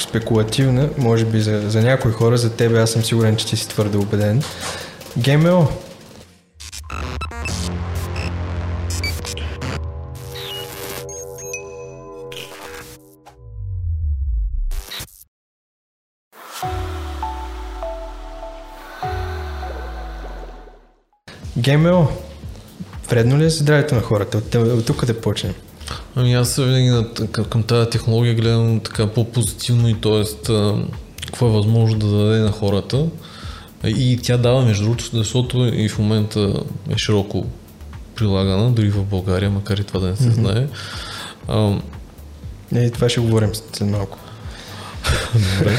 леко спекулативна, може би за, за някои хора, за тебе аз съм сигурен, че ти си твърде убеден. ГМО. ГМО. Вредно ли е здравето на хората? От, от тук да почнем. Ами аз винаги на, към, тази технология гледам така по-позитивно и т.е. какво е възможно да даде на хората. И тя дава, между другото, защото и в момента е широко прилагана, дори в България, макар и това да не се mm-hmm. знае. А, е, това ще говорим след малко. Добре.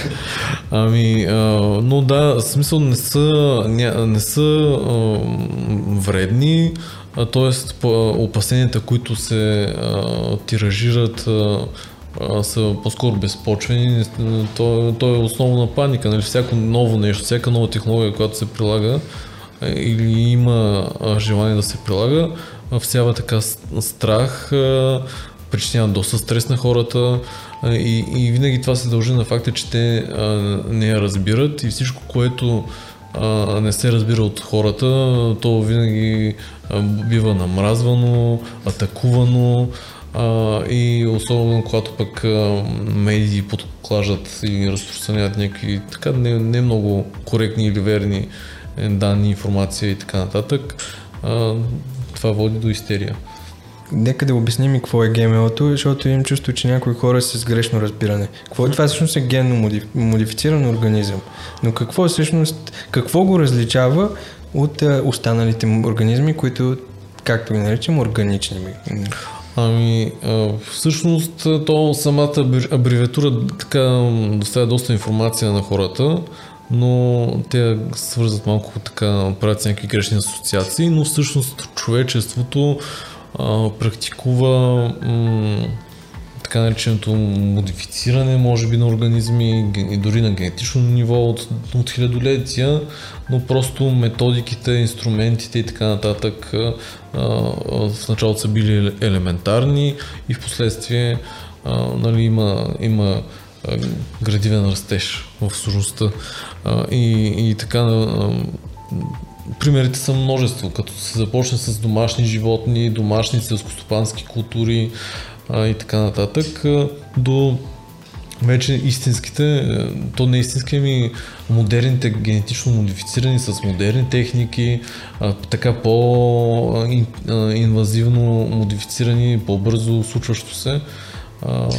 Ами, а, но да, смисъл не са, не, не са а, вредни, т.е. опасенията, които се а, тиражират а, са по-скоро безпочвени. То, то е основна паника. Нали? Всяко ново нещо, всяка нова технология, която се прилага или има желание да се прилага, всява така страх, причинява доста стрес на хората и, и винаги това се дължи на факта, че те не я разбират и всичко, което не се разбира от хората, то винаги бива намразвано, атакувано а, и особено когато пък а, медии подклажат и разпространяват някакви така не, не много коректни или верни е, данни, информация и така нататък, а, това води до истерия. Нека да обясним и какво е ГМО-то, защото имам чувство, че някои хора са с грешно разбиране. Какво е това всъщност е генно модифициран организъм? Но какво всъщност, какво го различава от останалите организми, които, както ги наричам, органични? Ами, всъщност, то самата абревиатура така доставя доста информация на хората, но те свързват малко така, правят някакви грешни асоциации, но всъщност човечеството практикува м- така нареченото модифициране, може би, на организми и дори на генетично ниво от, от хилядолетия, но просто методиките, инструментите и така нататък а, в началото са били елементарни и в последствие а, нали, има, има градивен растеж в сложността. И, и така примерите са множество, като се започне с домашни животни, домашни селскостопански култури а, и така нататък, до вече истинските, е, то не истински, ами модерните генетично модифицирани с модерни техники, а, така по-инвазивно модифицирани, по-бързо случващо се. А,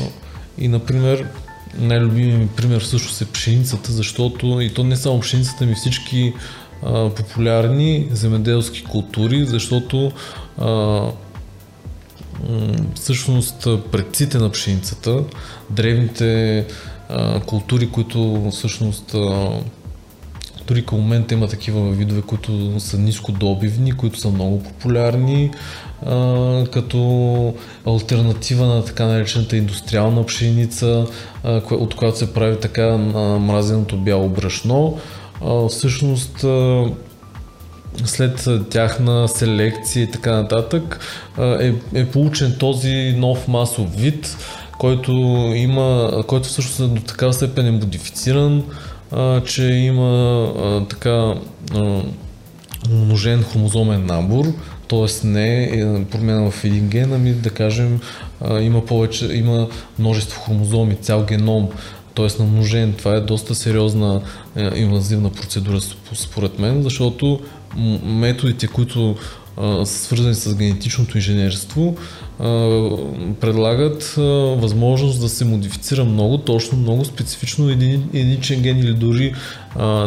и, например, най-любимият ми пример всъщност е пшеницата, защото и то не само пшеницата, ми всички популярни земеделски култури, защото а, всъщност предците на пшеницата, древните а, култури, които всъщност дори към момента има такива видове, които са нискодобивни, които са много популярни, а, като альтернатива на така наречената индустриална пшеница, а, от която се прави така а, мразеното бяло брашно. Всъщност след тяхна селекция и така нататък е, е получен този нов масов вид, който има, който всъщност е до такава степен е модифициран, че има така умножен хромозомен набор, т.е. не е промяна в един ген, ами да кажем има повече, има множество хромозоми, цял геном, т.е. намножен. Това е доста сериозна е, инвазивна процедура според мен, защото методите, които са свързани с генетичното инженерство, предлагат възможност да се модифицира много точно, много специфично един, единичен ген или дори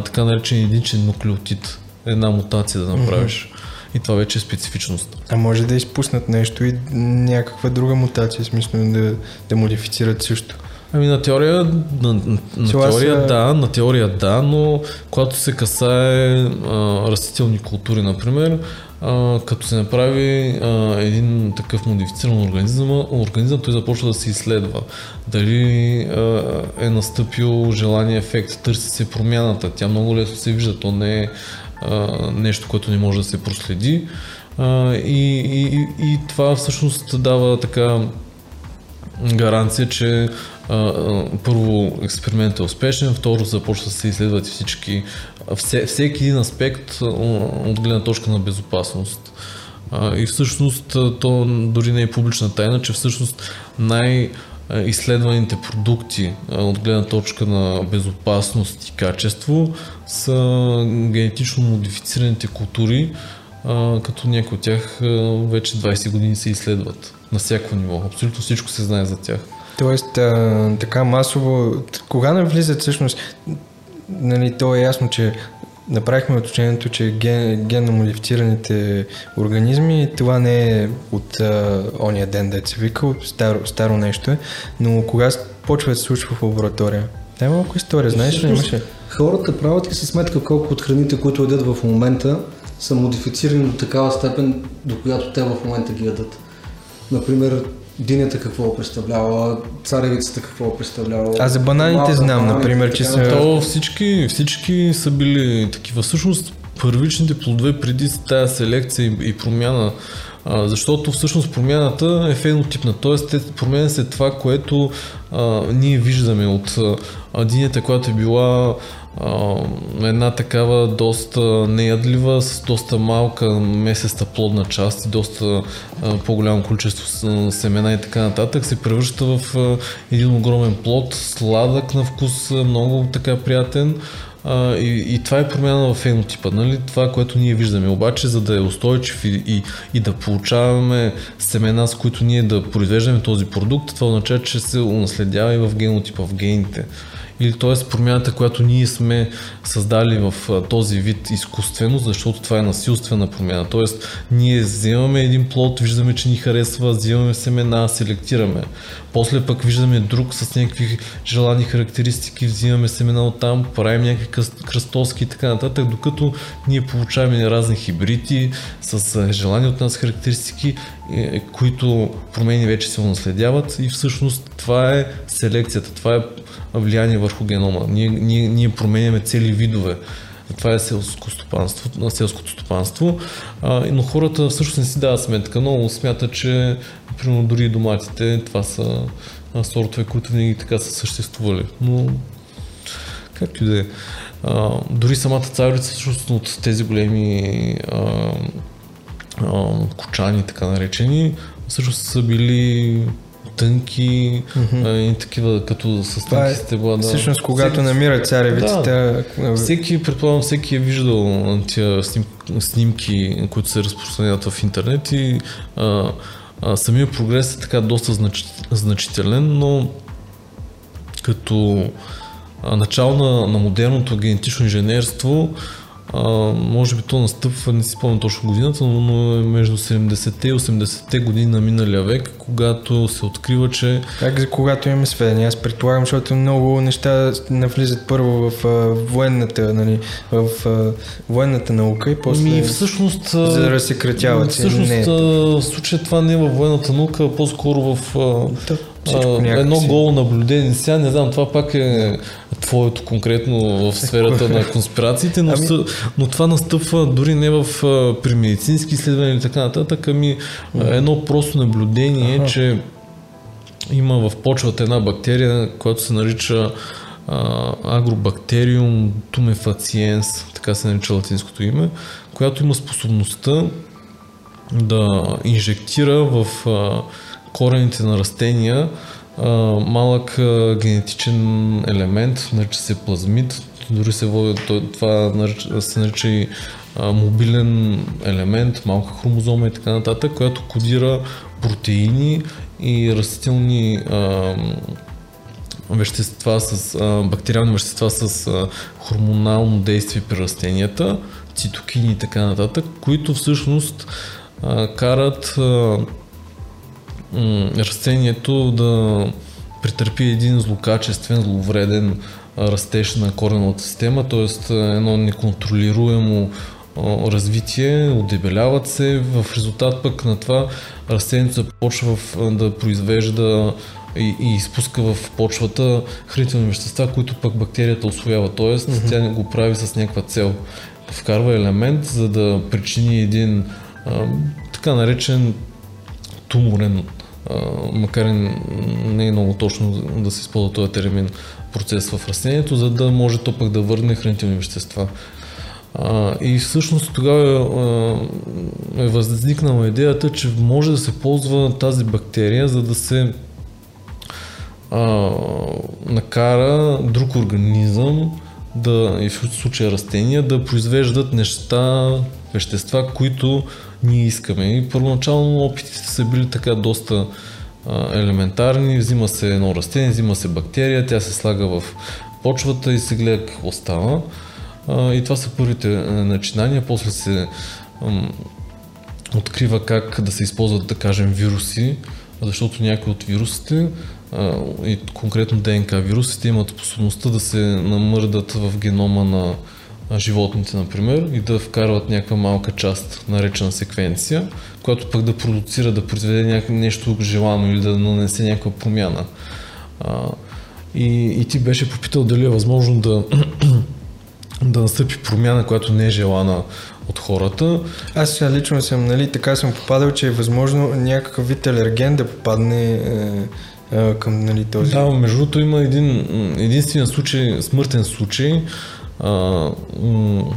така наречен единичен нуклеотид. Една мутация да направиш. И това вече е специфичност. А може да изпуснат нещо и някаква друга мутация, смисъл да, да модифицират също. Ами на теория, на, на теория са... да, на теория да, но когато се касае а, растителни култури, например, а, като се направи а, един такъв модифициран организъм, организъм, той започва да се изследва. Дали а, е настъпил желания ефект, търси се промяната. Тя много лесно се вижда, то не е а, нещо, което не може да се проследи. А, и, и, и това всъщност дава така гаранция, че първо експериментът е успешен, второ започва да се изследват всички, все, всеки един аспект от гледна точка на безопасност. И всъщност то дори не е публична тайна, че всъщност най- изследваните продукти от гледна точка на безопасност и качество са генетично модифицираните култури, като някои от тях вече 20 години се изследват на всяко ниво. Абсолютно всичко се знае за тях. Тоест, а, така масово, кога навлизат всъщност, нали, то е ясно, че направихме уточнението, че ген, генно модифицираните организми, това не е от а, ония ден, да се вика, старо, старо нещо е, но кога почва да се случва в лаборатория? Дай малко история, знаеш ли имаше? Хората правят ли си сметка колко от храните, които ядат в момента, са модифицирани до такава степен, до която те в момента ги ядат. Например, динята какво представлява, царевицата какво представлява. А за бананите малка, знам, бананите, например, че са... То всички, всички са били такива. Всъщност, първичните плодове преди тази селекция и, и промяна а, защото всъщност промяната е фенотипна, т.е. променя се това, което а, ние виждаме от а, динята, която е била една такава доста неядлива, с доста малка месеста плодна част и доста по-голямо количество семена и така нататък, се превръща в един огромен плод, сладък на вкус, много така приятен. А, и, и това е промяна в фенотипа, нали? това, което ние виждаме. Обаче, за да е устойчив и, и, и да получаваме семена, с които ние да произвеждаме този продукт, това означава, че се унаследява и в генотипа, в гените или т.е. промяната, която ние сме създали в този вид изкуствено, защото това е насилствена промяна. Т.е. ние вземаме един плод, виждаме, че ни харесва, взимаме семена, селектираме. После пък виждаме друг с някакви желани характеристики, взимаме семена от там, правим някакви кръстоски и така нататък, докато ние получаваме разни хибриди с желани от нас характеристики, е, които промени вече се унаследяват и всъщност това е селекцията, това е влияние върху генома. Ние, ние, ние променяме цели видове. Това е селско стопанство, селското стопанство. А, но хората всъщност не си дават сметка. Много смятат, че примерно дори доматите, това са сортове, които винаги така са съществували. Но както и да е. Дори самата царица, всъщност от тези големи а, а, кочани, така наречени, всъщност са били тънки mm-hmm. и такива, като с тънки е, стебла. Да. Всъщност, когато всеки, намира царевиците... Да, всеки, предполагам, всеки е виждал тия сним, снимки, които се разпространяват в интернет и а, а, самия прогрес е така доста знач, значителен, но като начало на, на модерното генетично инженерство а, може би то настъпва, не си спомням точно годината, но е между 70-те и 80-те години на миналия век, когато се открива, че... Как за когато имаме сведения? Аз предполагам, защото много неща навлизат първо в а, военната, нали, в а, военната наука и после... Ми, всъщност... За да разсекретяват. Всъщност, не, в случая това не е във военната наука, а по-скоро в... А, а, едно голо наблюдение. Сега не знам, това пак е твоето конкретно в сферата на конспирациите, но, ами... но това настъпва дори не в, при медицински изследвания или така нататък, ами едно просто наблюдение, ага. че има в почвата една бактерия, която се нарича агробактериум тумефациенс, така се нарича латинското име, която има способността да инжектира в а, корените на растения малък генетичен елемент, нарича се плазмид, дори се води, това се нарича и мобилен елемент, малка хромозома и така нататък, която кодира протеини и растителни вещества с а, бактериални вещества с а, хормонално действие при растенията, цитокини и така нататък, които всъщност а, карат а, растението да претърпи един злокачествен, зловреден растеж на кореновата система, т.е. едно неконтролируемо развитие, отдебеляват се, в резултат пък на това растението започва да произвежда и, и изпуска в почвата хранителни вещества, които пък бактерията освоява, т.е. Mm-hmm. тя го прави с някаква цел. Вкарва елемент, за да причини един а, така наречен туморен макар и не е много точно да се използва този термин процес в растението, за да може то пък да върне хранителни вещества. И всъщност тогава е възникнала идеята, че може да се ползва тази бактерия, за да се накара друг организъм да, и в случая растения, да произвеждат неща, вещества, които ние искаме. И първоначално опитите са били така доста а, елементарни. Взима се едно растение, взима се бактерия, тя се слага в почвата и се гледа какво става. А, и това са първите начинания. После се ам, открива как да се използват, да кажем, вируси, защото някои от вирусите и конкретно ДНК вирусите имат способността да се намърдат в генома на животните, например, и да вкарват някаква малка част, наречена секвенция, която пък да продуцира, да произведе нещо желано или да нанесе някаква промяна. А, и, и ти беше попитал дали е възможно да, да настъпи промяна, която не е желана от хората. Аз сега лично съм, нали, така съм попадал, че е възможно някакъв вид алерген да попадне е, към нали, този... Да, между другото има един единствен случай, смъртен случай, а,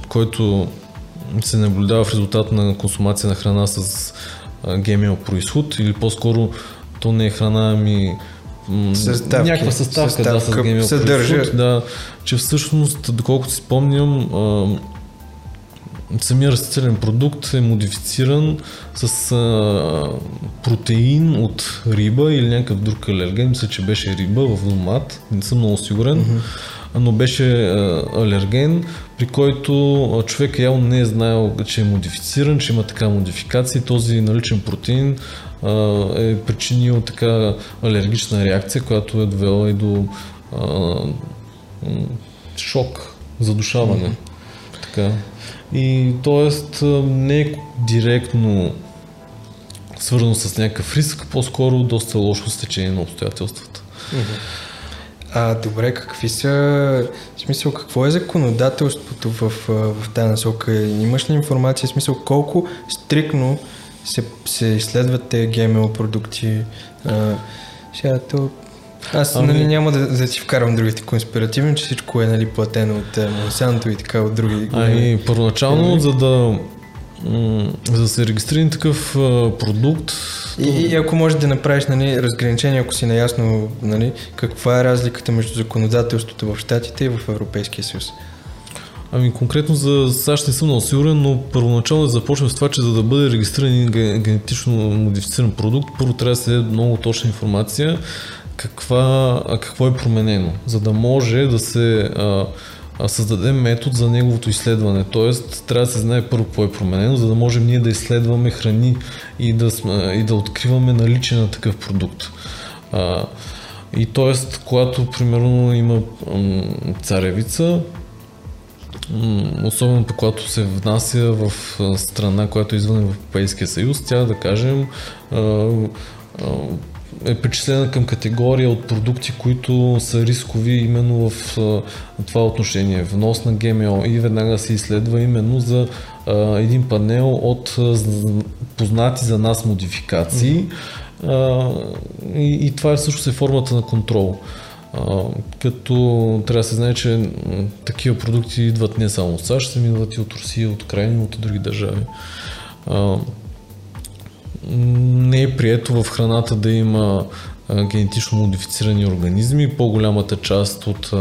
който се наблюдава в резултат на консумация на храна с ГМО происход или по-скоро то не е храна, ами съставки, някаква съставка, съставка да, с ГМО происход, да, че всъщност, доколкото си спомням, а, самия растителен продукт е модифициран с а, протеин от риба или някакъв друг алерген. Мисля, че беше риба в домат. Не съм много сигурен. Mm-hmm. Но беше а, алерген, при който човек явно не е знаел, че е модифициран, че има така модификация. Този наличен протеин е причинил така алергична реакция, която е довела и до а, шок, задушаване. Mm-hmm. Така. И т.е. не е директно свързано с някакъв риск, по-скоро доста лошо стечение на обстоятелствата. А, добре, какви са, в смисъл, какво е законодателството в, в тази насока? Имаш ли информация, в смисъл, колко стрикно се, се изследват тези ГМО продукти? А, сега, то аз ами... нали, няма да, да си вкарвам другите конспиративни, че всичко е нали, платено от Монсанто и така от други. Ами, първоначално, за да за да се регистрира такъв продукт. И, и ако можеш да направиш нали, разграничение, ако си наясно нали, каква е разликата между законодателството в Штатите и в Европейския съюз. Ами конкретно за САЩ не съм много сигурен, но първоначално да започнем с това, че за да бъде регистриран генетично модифициран продукт, първо трябва да се даде много точна информация каква, какво е променено, за да може да се а, а, създаде метод за неговото изследване. Тоест, трябва да се знае първо какво е променено, за да можем ние да изследваме храни и да, и да откриваме наличие на такъв продукт. А, и т.е. когато примерно има м, царевица, особено пък когато се внася в страна, която е извън Европейския съюз, тя да кажем е причислена към категория от продукти, които са рискови именно в това отношение. Внос на ГМО и веднага се изследва именно за един панел от познати за нас модификации и, и това е също е формата на контрол. А, като трябва да се знае, че такива продукти идват не само от САЩ, ами идват и от Русия, от Крайни, от други държави. А, не е прието в храната да има генетично модифицирани организми. По-голямата част от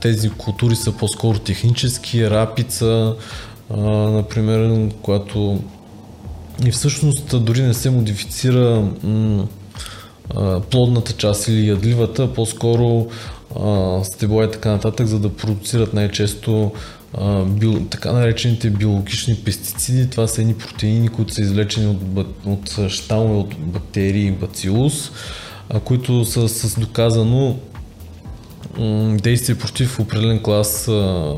тези култури са по-скоро технически, рапица, например, която и всъщност дори не се модифицира плодната част или ядливата, по-скоро стебла и така нататък, за да продуцират най-често био, така наречените биологични пестициди. Това са едни протеини, които са извлечени от, от щамове от бактерии бацилус, а, които са с доказано действие против определен клас а,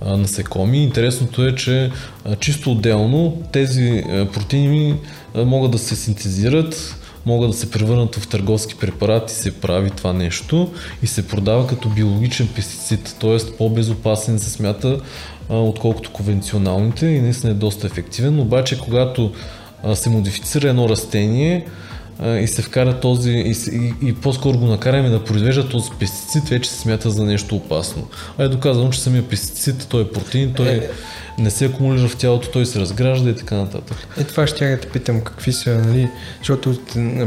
а, насекоми. Интересното е, че а, чисто отделно тези а, протеини а, могат да се синтезират могат да се превърнат в търговски препарати, се прави това нещо и се продава като биологичен пестицид, т.е. по-безопасен се смята отколкото конвенционалните и наистина е доста ефективен, обаче когато се модифицира едно растение, и се вкара този, и, и, и по-скоро го накараме да произвежда този пестицид, вече се смята за нещо опасно. А е доказано, че самия пестицид, той е протеин, той Е. не се акумулира в тялото, той се разгражда и така нататък. Е, това ще я да те питам какви са, нали, защото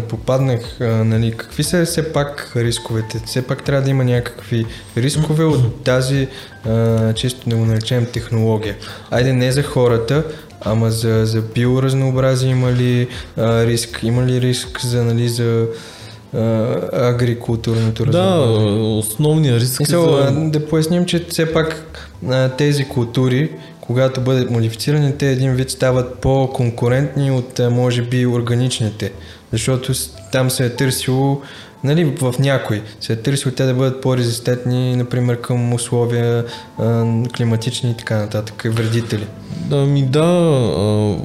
попаднах, нали, какви са все пак рисковете? Все пак трябва да има някакви рискове от тази, а, чисто да го наречем, технология. Айде не за хората, ама за, за биоразнообразие има ли а, риск? Има ли риск за, нали, за агрикултурното Да, разнообразие? основният риск е за... да поясним, че все пак тези култури, когато бъдат модифицирани, те един вид стават по-конкурентни от, може би, органичните. Защото там се е търсило, нали, в някой, се е търсило те да бъдат по-резистентни, например, към условия а, климатични и така нататък, вредители. Да, ми да, а,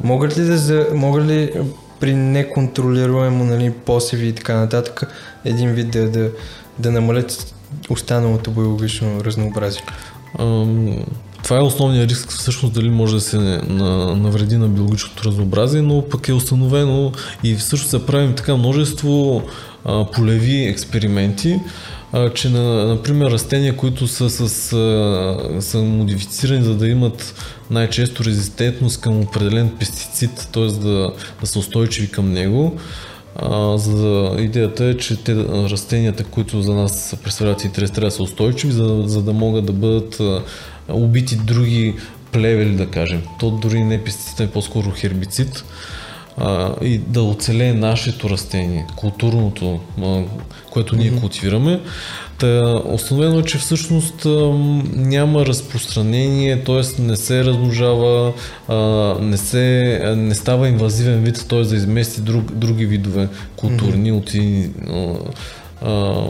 Могат ли да, за, могат ли при неконтролируемо нали, посеви и така нататък един вид да, да, да намалят останалото биологично разнообразие? Ам, Това е основният риск, всъщност дали може да се на- навреди на биологичното разнообразие, но пък е установено и всъщност се правим така множество а, полеви експерименти, а, че на, например растения, които са, с, а, са модифицирани за да имат най-често резистентност към определен пестицид, т.е. Да, да са устойчиви към него, а, за да, идеята е, че те, растенията, които за нас представляват интерес, трябва да са устойчиви, за, за да могат да бъдат убити други плевели, да кажем. То дори не е пестицид, е по-скоро хербицид. А, и да оцелее нашето растение, културното, а, което ние култивираме. Та, установено е, че всъщност няма разпространение, т.е. не се размножава, а, не, се, а, не става инвазивен вид, т.е. да измести друг, други видове културни от а, а,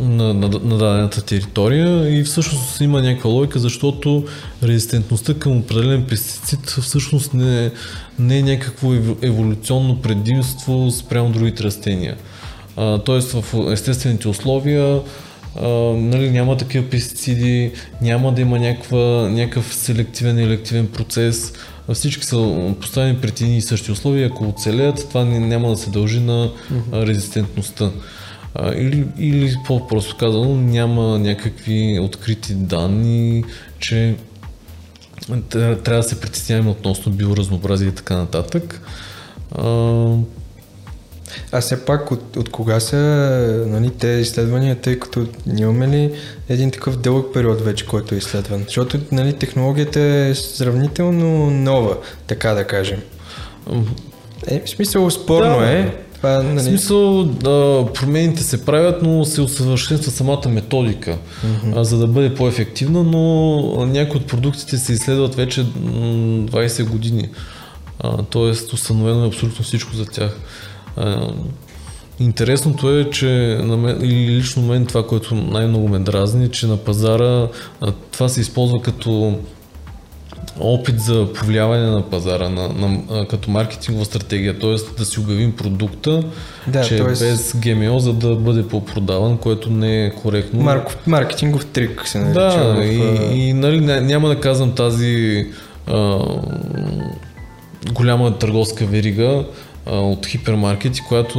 на, на, на дадената територия и всъщност има някаква логика, защото резистентността към определен пестицид всъщност не, не е някакво ев- еволюционно предимство спрямо другите растения. А, тоест в естествените условия а, нали, няма такива пестициди, няма да има някаква, някакъв селективен и елективен процес. Всички са поставени пред едни и същи условия. Ако оцелеят, това няма да се дължи на резистентността. А, или, или по-просто казано, няма някакви открити данни, че тря- трябва да се притесняваме относно биоразнообразие и така нататък. А, А все пак от, от кога са нали, тези изследвания, тъй като имаме ли един такъв дълъг период вече, който е изследван? Защото нали, технологията е сравнително нова, така да кажем. Е, в смисъл спорно Да. е. Това, В нали, смисъл, да, промените се правят, но се усъвършенства самата методика, а, за да бъде по-ефективна, но някои от продуктите се изследват вече м, 20 години. А, тоест, установено е абсолютно всичко за тях. А, Интересното е, че на мен, или лично мен това, което най-много ме дразни, че на пазара а, това се използва като опит за повлияване на пазара, на, на, а, като маркетингова стратегия, т.е. да си обявим продукта, Да, че тоест- е без ГМО, за да бъде по-продаван, което не е коректно. марков, маркетингов трик се нарича. да, в, и, и нали, ня- няма да казвам тази а, голяма търговска верига от хипермаркети, която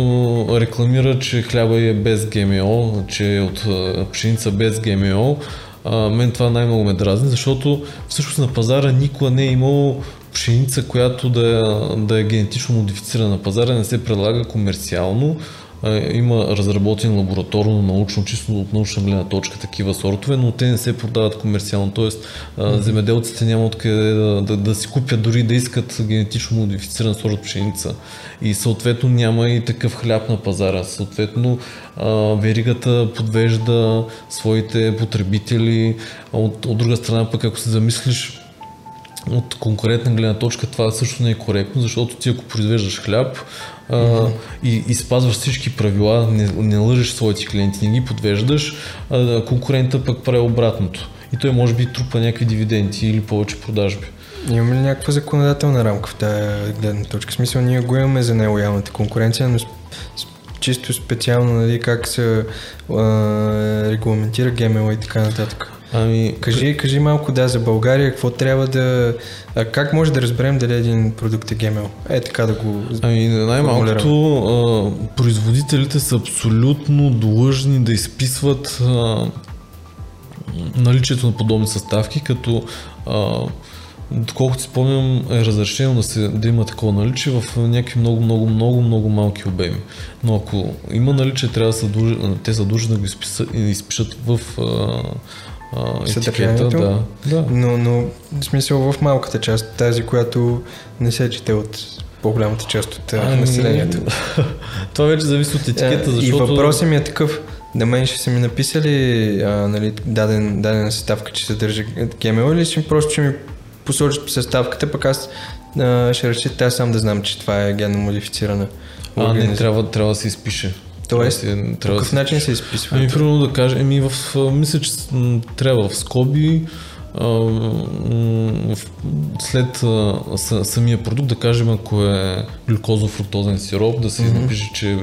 рекламира, че хляба е без ГМО, че е от пшеница без ГМО. А, мен това най-много ме дразни, защото всъщност на пазара никога не е имало пшеница, която да, е- да е генетично модифицирана на пазара, не се предлага комерциално. Има разработени лабораторно, научно, чисто от научна гледна точка такива сортове, но те не се продават комерциално. Тоест, земеделците няма откъде да, да, да си купят, дори да искат генетично модифициран сорт пшеница. И съответно няма и такъв хляб на пазара. Съответно, веригата подвежда своите потребители. От, от друга страна, пък ако се замислиш, от конкурентна гледна точка това също не е коректно, защото ти ако произвеждаш хляб а, и, и спазваш всички правила, не, не лъжеш своите клиенти, не ги подвеждаш, а, конкурента пък прави обратното. И той може би трупа някакви дивиденти или повече продажби. Имаме ли някаква законодателна рамка в тази гледна точка? В смисъл, ние го имаме за нелоялната конкуренция, но чисто специално нали, как се а, регламентира ГМО и така нататък. Ами, Кажи, кажи малко да за България, какво трябва да... А как може да разберем дали един продукт е ГМО? Е така да го... Ами най-малкото а, производителите са абсолютно длъжни да изписват а, наличието на подобни съставки, като а, доколкото спомням е разрешено да, се, да има такова наличие в някакви много, много, много, много малки обеми. Но ако има наличие, трябва да са длъж, те са длъжни да го изписат, изпишат в а, а. Съдържанието? Да, да. Но, но в смисъл в малката част, тази, която не се чете от по-голямата част от а, Ами, населението. Това вече зависи от етикета, Е, защото... И въпросът ми е такъв. На мен ще са ми написали а, нали, даден, дадена съставка, че съдържа ГМО или ще просто ще ми посочат съставката, пък аз а, ще реши аз сам да знам, че това е генно модифицирана А, не, трябва, трябва да се изпише. Тоест, трябва, да По да какъв се начин се изписва? Ами, примерно да кажем, еми в, мисля, че трябва в скоби, а, след а, самия продукт, да кажем, ако е глюкозо-фруктозен сироп, да се Мгм. напише, че,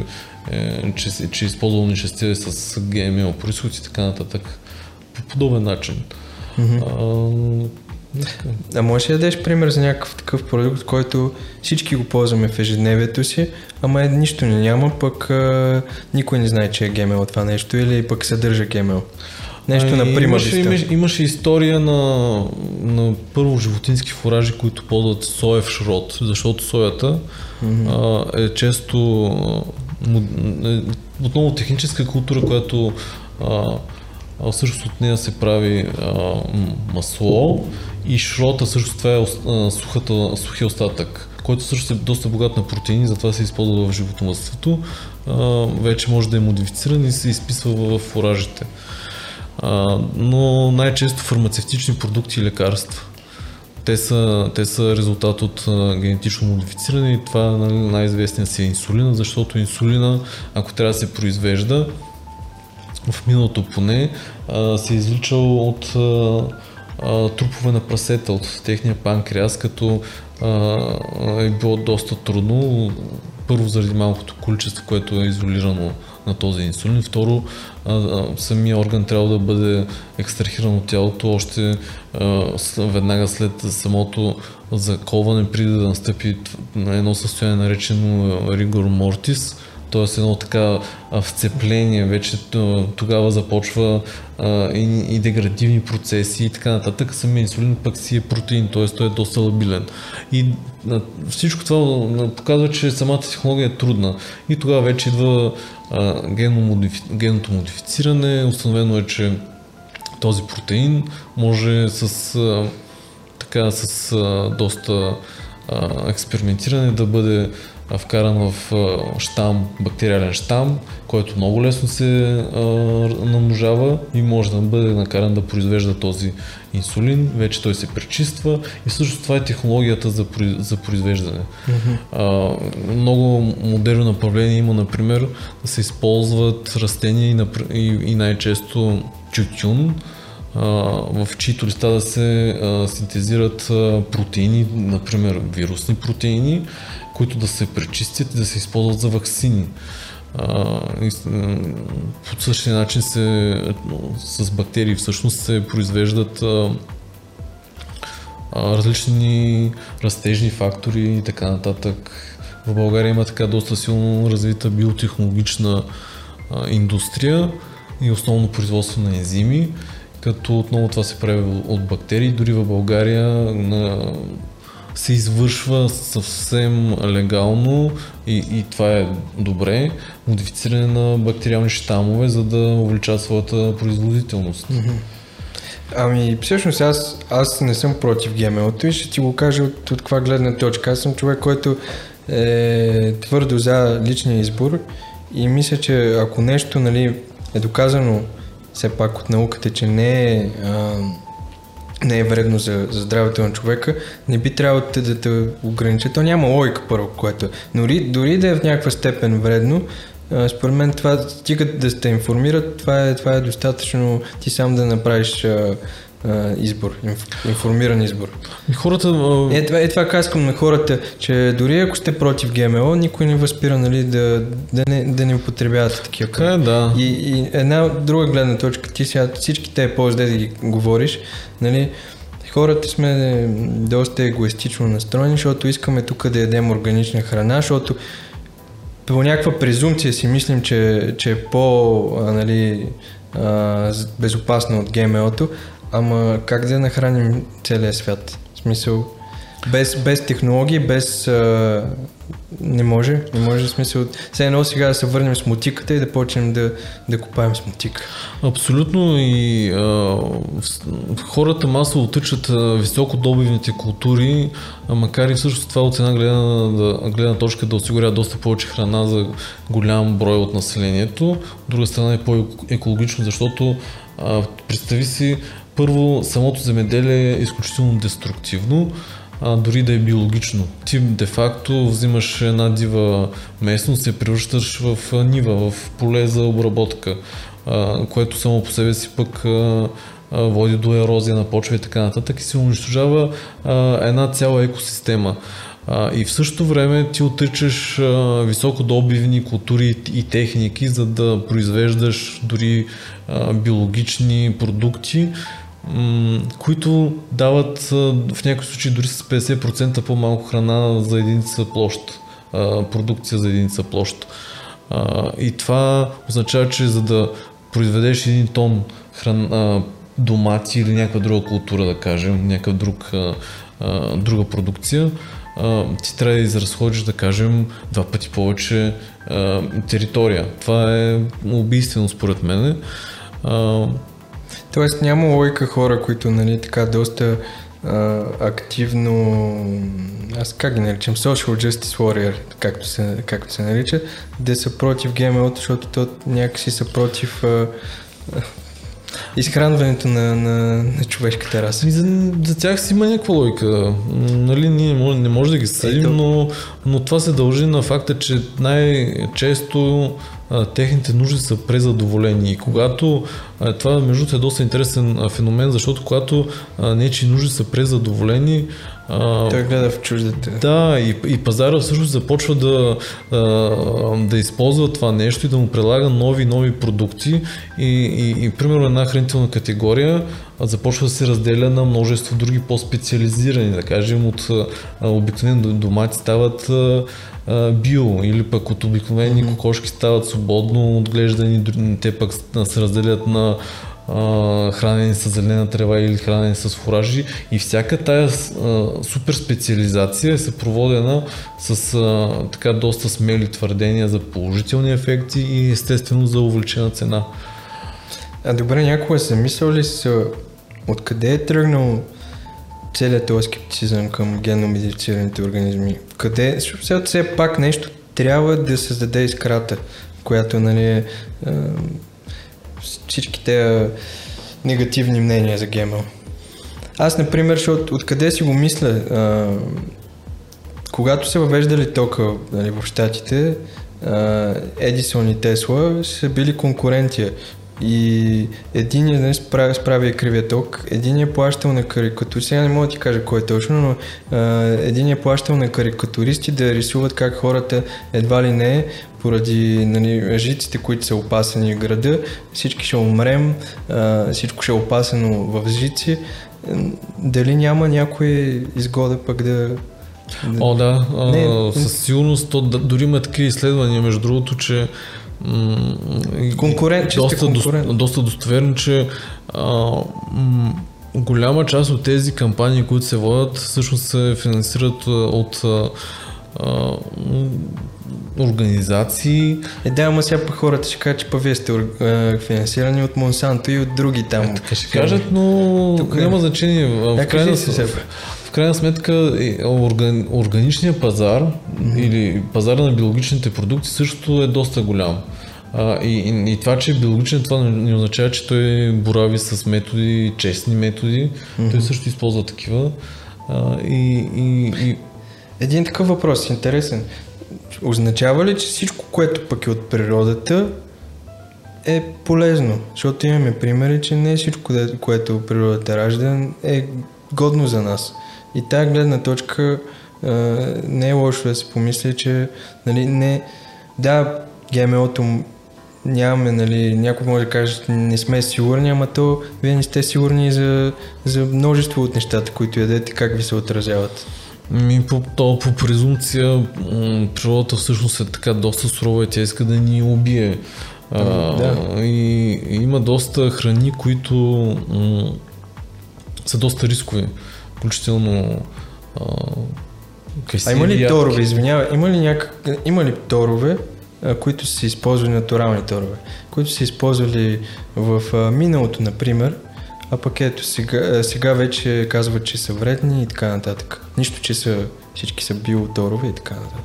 е, че, че е използвал нещастие с ГМО происход и така нататък. По подобен начин. Мгм. А, А можеш ли да дадеш пример за някакъв такъв продукт, който всички го ползваме в ежедневието си, ама е, нищо не няма, пък а, никой не знае, че е ГМО това нещо или пък съдържа ГМО. Нещо на прима имаше, имаше, имаше история на, на първо животински фуражи, които ползват соев шрот, защото соята а, е често е, отново техническа култура, която а, а, всъщност от нея се прави а, масло и шрота също това е сухата, сухия остатък, който също е доста богат на протеини, затова се използва в животновътството. Вече може да е модифициран и се изписва в фуражите. Но най-често фармацевтични продукти и лекарства. Те са, те са резултат от генетично модифициране и това нали, най-известният си е инсулина, защото инсулина, ако трябва да се произвежда, в миналото поне, се е изличал от трупове на прасета, от техния панкреас, като е било доста трудно. Първо заради малкото количество, което е изолирано на този инсулин. Второ, самия орган трябва да бъде екстрахиран от тялото още веднага след самото заколване, преди да настъпи на едно състояние наречено ригор мортис, т.е. едно така вцепление, вече тогава започва а, и, и деградивни процеси и така нататък. Самия инсулин пък си е протеин, т.е. той е доста лабилен. И а, всичко това показва, че самата технология е трудна. И тогава вече идва а, генно модифи... генното модифициране. Установено е, че този протеин може с а, така с а, доста а, експериментиране да бъде вкаран в а, щам, бактериален щам, който много лесно се а, намножава и може да бъде накаран да произвежда този инсулин. Вече той се пречиства и всъщност това е технологията за, произ- за произвеждане. А, много модерно направление има, например, да се използват растения и, напр- и, и най-често тютюн, в чието листа да се синтезират протеини, например вирусни протеини, които да се пречистят и да се използват за вакцини. По същия начин се, с бактерии всъщност се произвеждат различни растежни фактори и така нататък. В България има така доста силно развита биотехнологична индустрия и основно производство на ензими, като отново това се прави от бактерии. Дори в България на, се извършва съвсем легално и, и това е добре, модифициране на бактериални щамове, за да увеличат своята производителност. Ами, всъщност аз, аз не съм против ГМО-то и ще ти го кажа от, от каква гледна точка. Аз съм човек, който е твърдо за личния избор и мисля, че ако нещо нали, е доказано все пак от науката, че не е, а, не е вредно за, за здравето на човека, не би трябвало те да те ограничи. То няма логика първо, което е. Дори, дори да е в някаква степен вредно, според мен това, стига да те информират, това е, това е достатъчно ти сам да направиш избор, инф, информиран избор. Хората... Е, това, е това казвам на хората, че дори ако сте против ГМО, никой не възпира нали, да, да, не, да не употребявате такива. Така е, да. И, и една друга гледна точка, ти сега всички те ползи да ги говориш, нали, хората сме доста егоистично настроени, защото искаме тук да ядем органична храна, защото по някаква презумпция си мислим, че, че е по а, нали, а, от ГМО-то, ама как да нахраним целия свят? В смисъл, без, без технологии, без... А, не може, не може в смисъл. Все едно сега да се върнем с мотиката и да почнем да, да копаем с мотика. Абсолютно и а, хората масово тъчат високодобивните култури, а, макар и всъщност това от една гледна, да, гледна точка да осигурява доста повече храна за голям брой от населението. От друга страна е по-екологично, защото а, представи си, първо самото земеделие е изключително деструктивно, а, дори да е биологично. Ти де-факто взимаш една дива местност, се превръщаш в нива, в поле за обработка, а, което само по себе си пък а, води до ерозия на почва и така нататък и се унищожава а, една цяла екосистема. А, и в същото време ти отричаш високодобивни култури и, и техники, за да произвеждаш дори а, биологични продукти, които дават в някои случаи дори с 50% по-малко храна за единица площ, продукция за единица площ. И това означава, че за да произведеш един тон хран, а, домати или някаква друга култура, да кажем, някакъв друг, друга продукция, ти трябва да изразходиш, да кажем, два пъти повече територия. Това е убийствено според мен. Тоест няма логика хора, които нали, така доста а, активно, аз как ги наричам, social justice warrior, както се, както се нарича, да са против ГМО, защото то някакси са против а, изхранването на, на, на човешката раса. За, за тях си има някаква логика. Нали, ние не може, не може да ги съдим, Ето. но, но това се дължи на факта, че най-често а, техните нужди са презадоволени. И когато, а, това между другото е доста интересен а, феномен, защото когато а, нечи нужди са презадоволени, а, Той гледа в чуждата. да, и, и пазара всъщност започва да, да използва това нещо и да му прилага нови нови продукти и, и, и примерно една хранителна категория започва да се разделя на множество други по-специализирани, да кажем от обикновени до- домати стават био или пък от обикновени mm-hmm. кокошки стават свободно отглеждани, те пък се разделят на а, хранени с зелена трева или хранени с фуражи и всяка тая а, супер специализация е съпроводена с а, така доста смели твърдения за положителни ефекти и естествено за увеличена цена. А добре, някога са мислял ли са откъде е тръгнал целият този скептицизъм към генно модифицираните организми? Къде, защото все пак нещо трябва да създаде искрата, която нали е а, всички тези негативни мнения за ГМО. Аз, например, защото откъде си го мисля, а, когато се въвеждали тока нали, в Штатите, а, Едисон и Тесла са били конкуренция. И един е нали, справя, справя кривия ток, един е плащал на карикатуристи, сега не мога да ти кажа кой е точно, но а, един е плащал на карикатуристи да рисуват как хората едва ли не поради нали, жиците, които са опасени в града, всички ще умрем, а, всичко ще е опасено в жици. Дали няма някой изгода пък да... да... О, да, а, Не, със сигурност, то, да, дори има такива изследвания, между другото, че Конкурент, доста, конкурент. Дос, доста достоверно, че а, м- голяма част от тези кампании, които се водят, всъщност се финансират от а, организации. Е, да, ама сега пък хората ще кажат, че па вие сте а, финансирани от Монсанто и от други там. Е, така ще кажат, но Тук е. няма значение. В крайна, сега. в крайна сметка е, орган, органичният пазар или пазара на биологичните продукти също е доста голям. А, и, и, и това, че е биологичен, това не, означава, че той борави с методи, честни методи. Той също използва такива. А, и, и, и Един такъв въпрос, интересен. Означава ли, че всичко, което пък е от природата, е полезно, защото имаме примери, че не всичко, което природата ражда, е годно за нас. И тази гледна точка а, не е лошо да се помисли, че нали, не, да, ГМО-то нямаме, нали, някой може да каже, не сме сигурни, ама то вие не сте сигурни за, за множество от нещата, които ядете, как ви се отразяват. Ми, по, то, по презумпция, природата всъщност е така доста сурова и тя иска да ни убие. А, да. и, и има доста храни, които м- са доста рискови. Включително а, а има ли торове, извинявай, има ли, някак, има ли торове, които са използвали натурални торове, които са използвали в а, миналото, например, а пък ето сега, сега вече казват, че са вредни и така нататък. Нищо, че са, всички са биоторове и така нататък.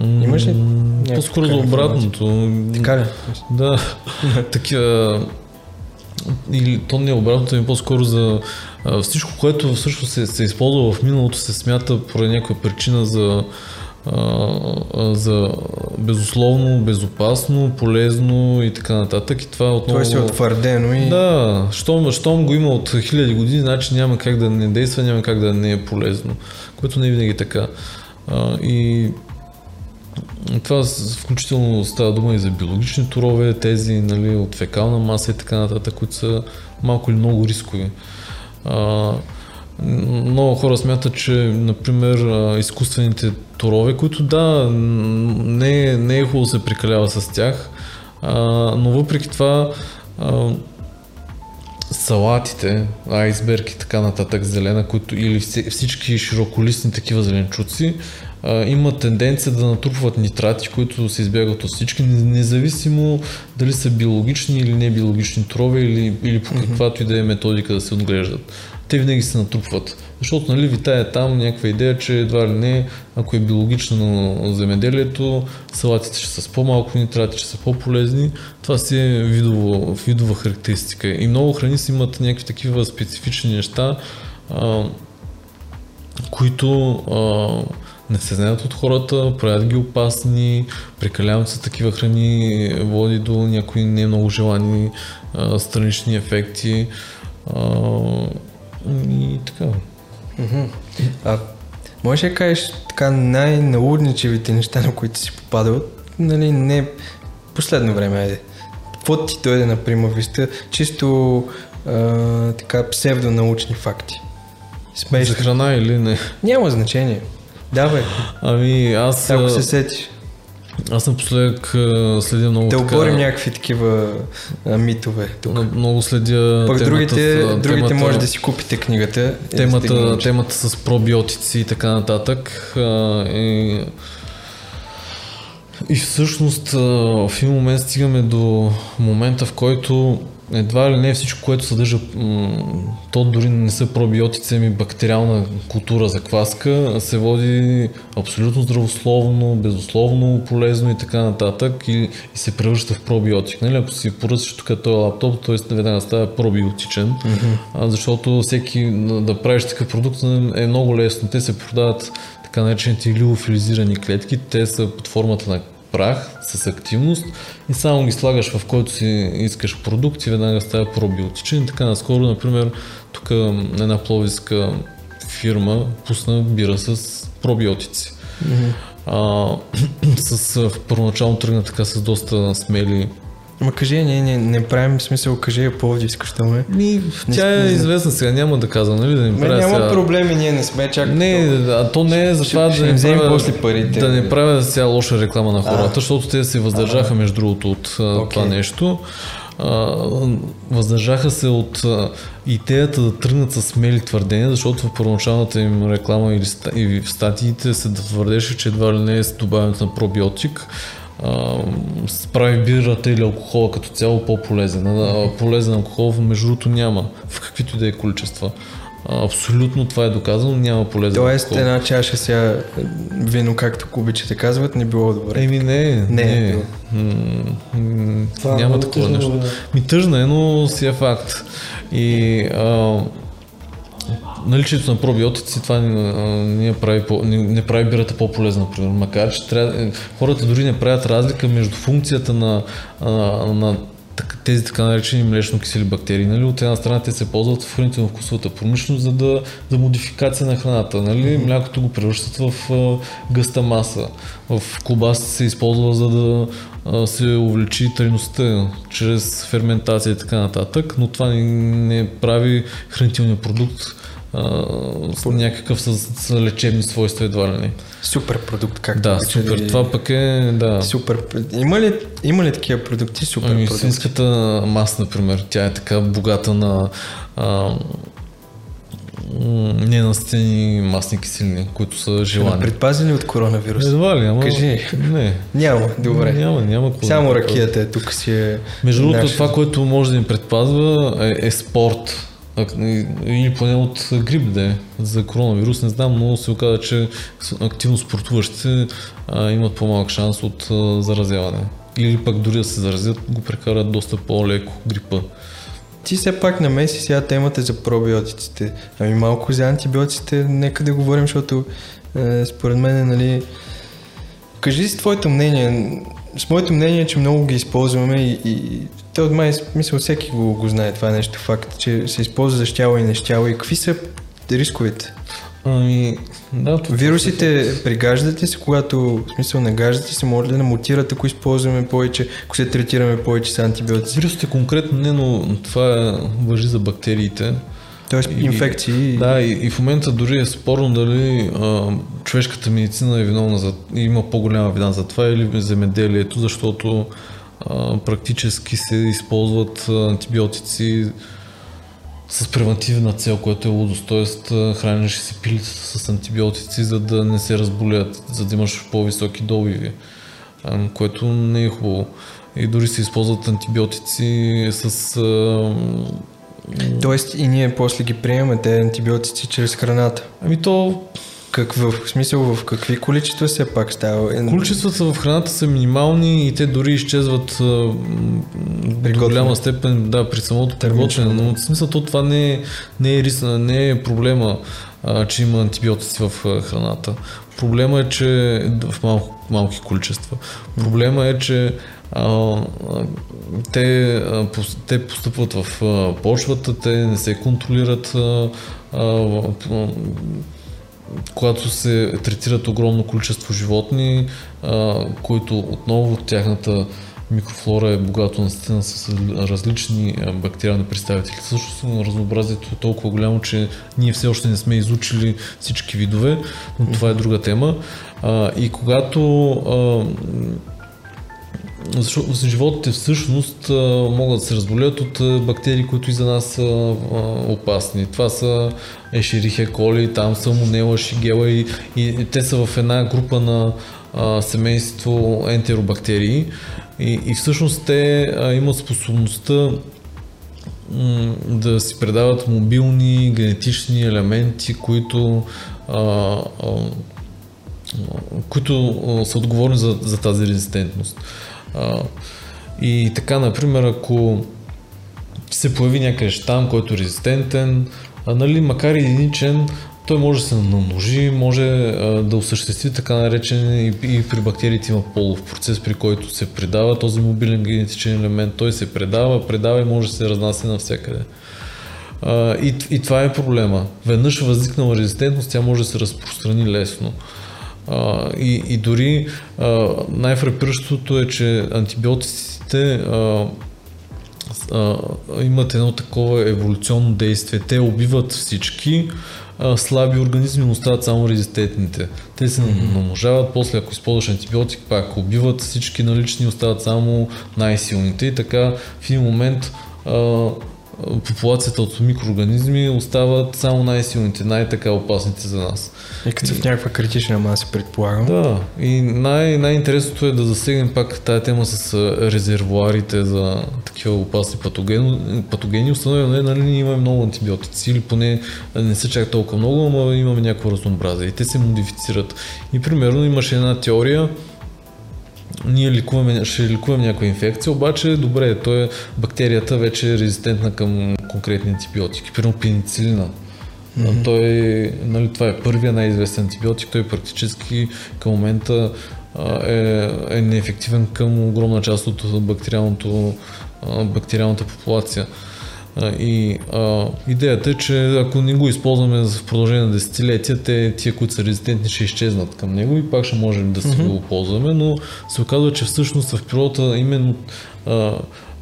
Имаш ли? По-скоро за обратното. Така ли? Да. Такива. Или то не е обратното, ми по-скоро за а, всичко, което всъщност се, се използва в миналото, се смята поради някаква причина за за безусловно, безопасно, полезно и така нататък. И това е отново... Това е утвърдено и... Да, щом, щом го има от хиляди години, значи няма как да не действа, няма как да не е полезно, което не е винаги така. А, и това включително става дума и за биологични турове, тези нали, от фекална маса и така нататък, които са малко или много рискови. А, много хора смятат, че, например, изкуствените торове, които да, не, не е хубаво се прикалява с тях, а, но въпреки това а, салатите, айсберг и така нататък, зелена, които, или всички широколистни такива зеленчуци, а, има тенденция да натрупват нитрати, които се избягат от всички, независимо дали са биологични или не биологични торове или, или по каквато и да е методика да се отглеждат те винаги се натрупват. Защото нали, витая там някаква идея, че едва ли не, ако е биологично земеделието, салатите ще са с по-малко нитрати, ще са по-полезни. Това си е видово, видова характеристика. И много храни си имат някакви такива специфични неща, а, които а, не се знаят от хората, правят ги опасни, прекаляват се такива храни, води до някои не много желани а, странични ефекти. А, и така. А може да кажеш така най-наудничевите неща, на които си попадал, нали, не последно време, е. Какво ти дойде на прима виста? Чисто а, така псевдонаучни факти. Смешно. За храна или не? Няма значение. Давай. Ами аз... Ако се сетиш. Аз напоследък следя много Да така... оборим някакви такива а, митове тук. Много следя Пък темата, другите, с, другите темата, може да си купите книгата. Темата, да темата с пробиотици и така нататък. А, и, и всъщност в един момент стигаме до момента, в който едва ли не всичко, което съдържа, то дори не са пробиотици, ами бактериална култура за кваска, се води абсолютно здравословно, безусловно полезно и така нататък и, и се превръща в пробиотик. Нали? Ако си поръчаш тук този лаптоп, т.е. веднага става пробиотичен, mm-hmm. защото всеки да правиш такъв продукт е много лесно. Те се продават така наречените лиофилизирани клетки, те са под формата на прах с активност и само ги слагаш в който си искаш продукт и веднага става пробиотичен. И така наскоро, например, тук една пловиска фирма пусна бира с пробиотици. Mm-hmm. А, с, първоначално тръгна така с доста смели Ма кажи, не, не, не правим смисъл, кажи я Пловдивска, що ме. Ми, тя не, е известна сега, няма да казвам, нали? Да не правя няма сега... проблеми, ние не сме чак. Не, а то не е за това да не правя, после парите. Да не правя сега лоша реклама на хората, а. защото те се въздържаха между другото от okay. това нещо. А, въздържаха се от а, идеята да тръгнат с смели твърдения, защото в първоначалната им реклама или, или в статиите се твърдеше, че едва ли не е с добавянето на пробиотик прави бирата или алкохола като цяло по-полезен. А, полезен алкохол между другото няма в каквито и да е количества. А, абсолютно това е доказано, няма полезен Тоест алкохол. една чаша сега вино, както кубичите казват, не било добре. Еми не, не. не. М- м- няма такова нещо. Ми тъжна е, но си е факт. И а, наличието на пробиотици това не, прави, по, не, не прави бирата по-полезна, например. Макар, че трябва, е, хората дори не правят разлика между функцията на, на, на тези така наречени млечно кисели бактерии. Нали? От една страна те се ползват в хранително-вкусовата промишленост за, да, за модификация на храната. Нали? Mm-hmm. Млякото го превръщат в а, гъста маса. В колбасата се използва за да а, се увеличи трайността чрез ферментация и така нататък, но това не, не прави хранителния продукт с някакъв с, с лечебни свойства едва ли не. Супер продукт, как Да, супер. Ли... Това пък е, да. Супер. Има ли, има ли такива продукти супер ами, продукти? Свинската маса, например, тя е така богата на а, ненастени масни киселини, които са желани. Предпазени от коронавирус? Едва ли, ама... Кажи. Не. Няма, добре. Няма, няма. Само ракията е тук си е... Между другото, това, което може да им предпазва е, е спорт или поне от грип да е, за коронавирус, не знам, но се оказа, че активно спортуващите а, имат по-малък шанс от а, заразяване. Или пък дори да се заразят, го прекарат доста по-леко грипа. Ти все пак намеси сега темата за пробиотиците. Ами малко за антибиотиците, нека да говорим, защото е, според мен, нали... Кажи си твоето мнение. С моето мнение е, че много ги използваме и, и те от май, мисля, всеки го, го знае това нещо, факт, че се използва за щяло и нещяло. И какви са рисковете? Ами, да, това Вирусите това... пригаждат ли се, когато, в смисъл, нагаждат ли се, може да мутират, ако използваме повече, ако се третираме повече с антибиотици? Вирусите конкретно не, но това въжи за бактериите. Тоест и, инфекции. Да, и, и в момента дори е спорно дали а, човешката медицина е виновна за, има по-голяма вина за това или земеделието, защото а, практически се използват антибиотици с превентивна цел, което е лудост, т.е. храниш си пили с антибиотици, за да не се разболят, за да имаш по-високи добиви, което не е хубаво. И дори се използват антибиотици с... Тоест и ние после ги приемаме те антибиотици чрез храната. Ами то как, в смисъл в какви количества все пак става? Количествата в храната са минимални и те дори изчезват в голяма степен да, при самото приготвяне, но в смисъл то това не е, не е, рис, не е проблема, а, че има антибиотици в храната. Проблема е, че в малко, малки количества. Проблема е, че а, те, а, те постъпват в почвата, те не се контролират когато се третират огромно количество животни, които отново тяхната микрофлора е богато настина с различни бактериални представители. Също разнообразието е толкова голямо, че ние все още не сме изучили всички видове, но това е друга тема. И когато защото животите всъщност могат да се разболят от бактерии, които и за нас са опасни. Това са Ешерихия коли, там са Монела, Шигела и, и те са в една група на семейство ентеробактерии и, и всъщност те имат способността да си предават мобилни генетични елементи, които а, а, които са отговорни за, за тази резистентност. И така, например, ако се появи някъде щам, който е резистентен, а, нали, макар и единичен, той може да се намножи, може а, да осъществи така наречен и, и при бактериите има полов процес, при който се предава този мобилен генетичен елемент, той се предава, предава и може да се разнася навсякъде. А, и, и това е проблема. Веднъж възникнала резистентност, тя може да се разпространи лесно. А, и, и дори най-фрапиращото е, че антибиотиците а, а, имат едно такова еволюционно действие. Те убиват всички а, слаби организми, но остават само резистентните. Те се mm-hmm. намножават, после ако използваш антибиотик, пак убиват всички налични, остават само най-силните и така в един момент а, популацията от микроорганизми остават само най-силните, най-така опасните за нас. И като в някаква критична маса, предполагам. Да, и най- най-интересното е да засегнем пак тази тема с резервуарите за такива опасни патогени. патогени. Установено е, нали, имаме много антибиотици, или поне не са чак толкова много, но имаме някакво разнообразие. И те се модифицират. И примерно имаше една теория, ние ликуваме, ще ликуваме някаква инфекция, обаче добре, той е, бактерията вече е резистентна към конкретни антибиотики, примерно пеницилина. Mm-hmm. Той, нали, това е първия най-известен антибиотик, той практически към момента е, е неефективен към огромна част от бактериалното бактериалната популация. И а, идеята е, че ако не го използваме в продължение на десетилетия, те, тия, които са резистентни, ще изчезнат към него и пак ще можем да си mm-hmm. го ползваме, но се оказва, че всъщност в природата именно а,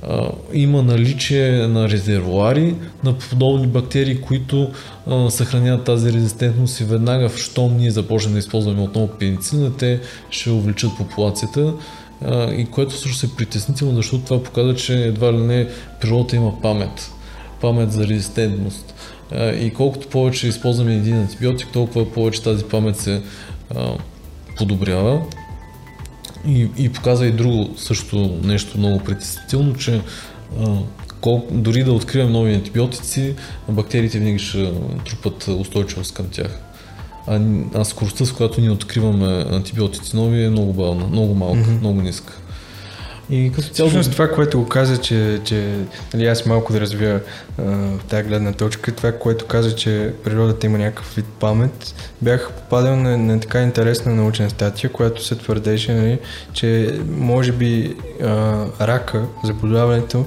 а, има наличие на резервуари на подобни бактерии, които а, съхраняват тази резистентност и веднага, в щом ние започнем да използваме отново пеницилина, те ще увеличат популацията и което също е притеснително, защото това показва, че едва ли не природата има памет. Памет за резистентност. И колкото повече използваме един антибиотик, толкова повече тази памет се подобрява. И, и показва и друго също нещо много притеснително, че кол, дори да открием нови антибиотици, бактериите винаги ще трупат устойчивост към тях. А, а скоростта, с която ние откриваме антибиотици нови е много бавна, много малка, mm-hmm. много ниска. И като цяло... Всъщност това, което го каза, че, че нали, аз малко да развия а, тази гледна точка, това, което каза, че природата има някакъв вид памет, бях попадал на, на така интересна научна статия, която се твърдеше, нали, че може би а, рака, заболяването,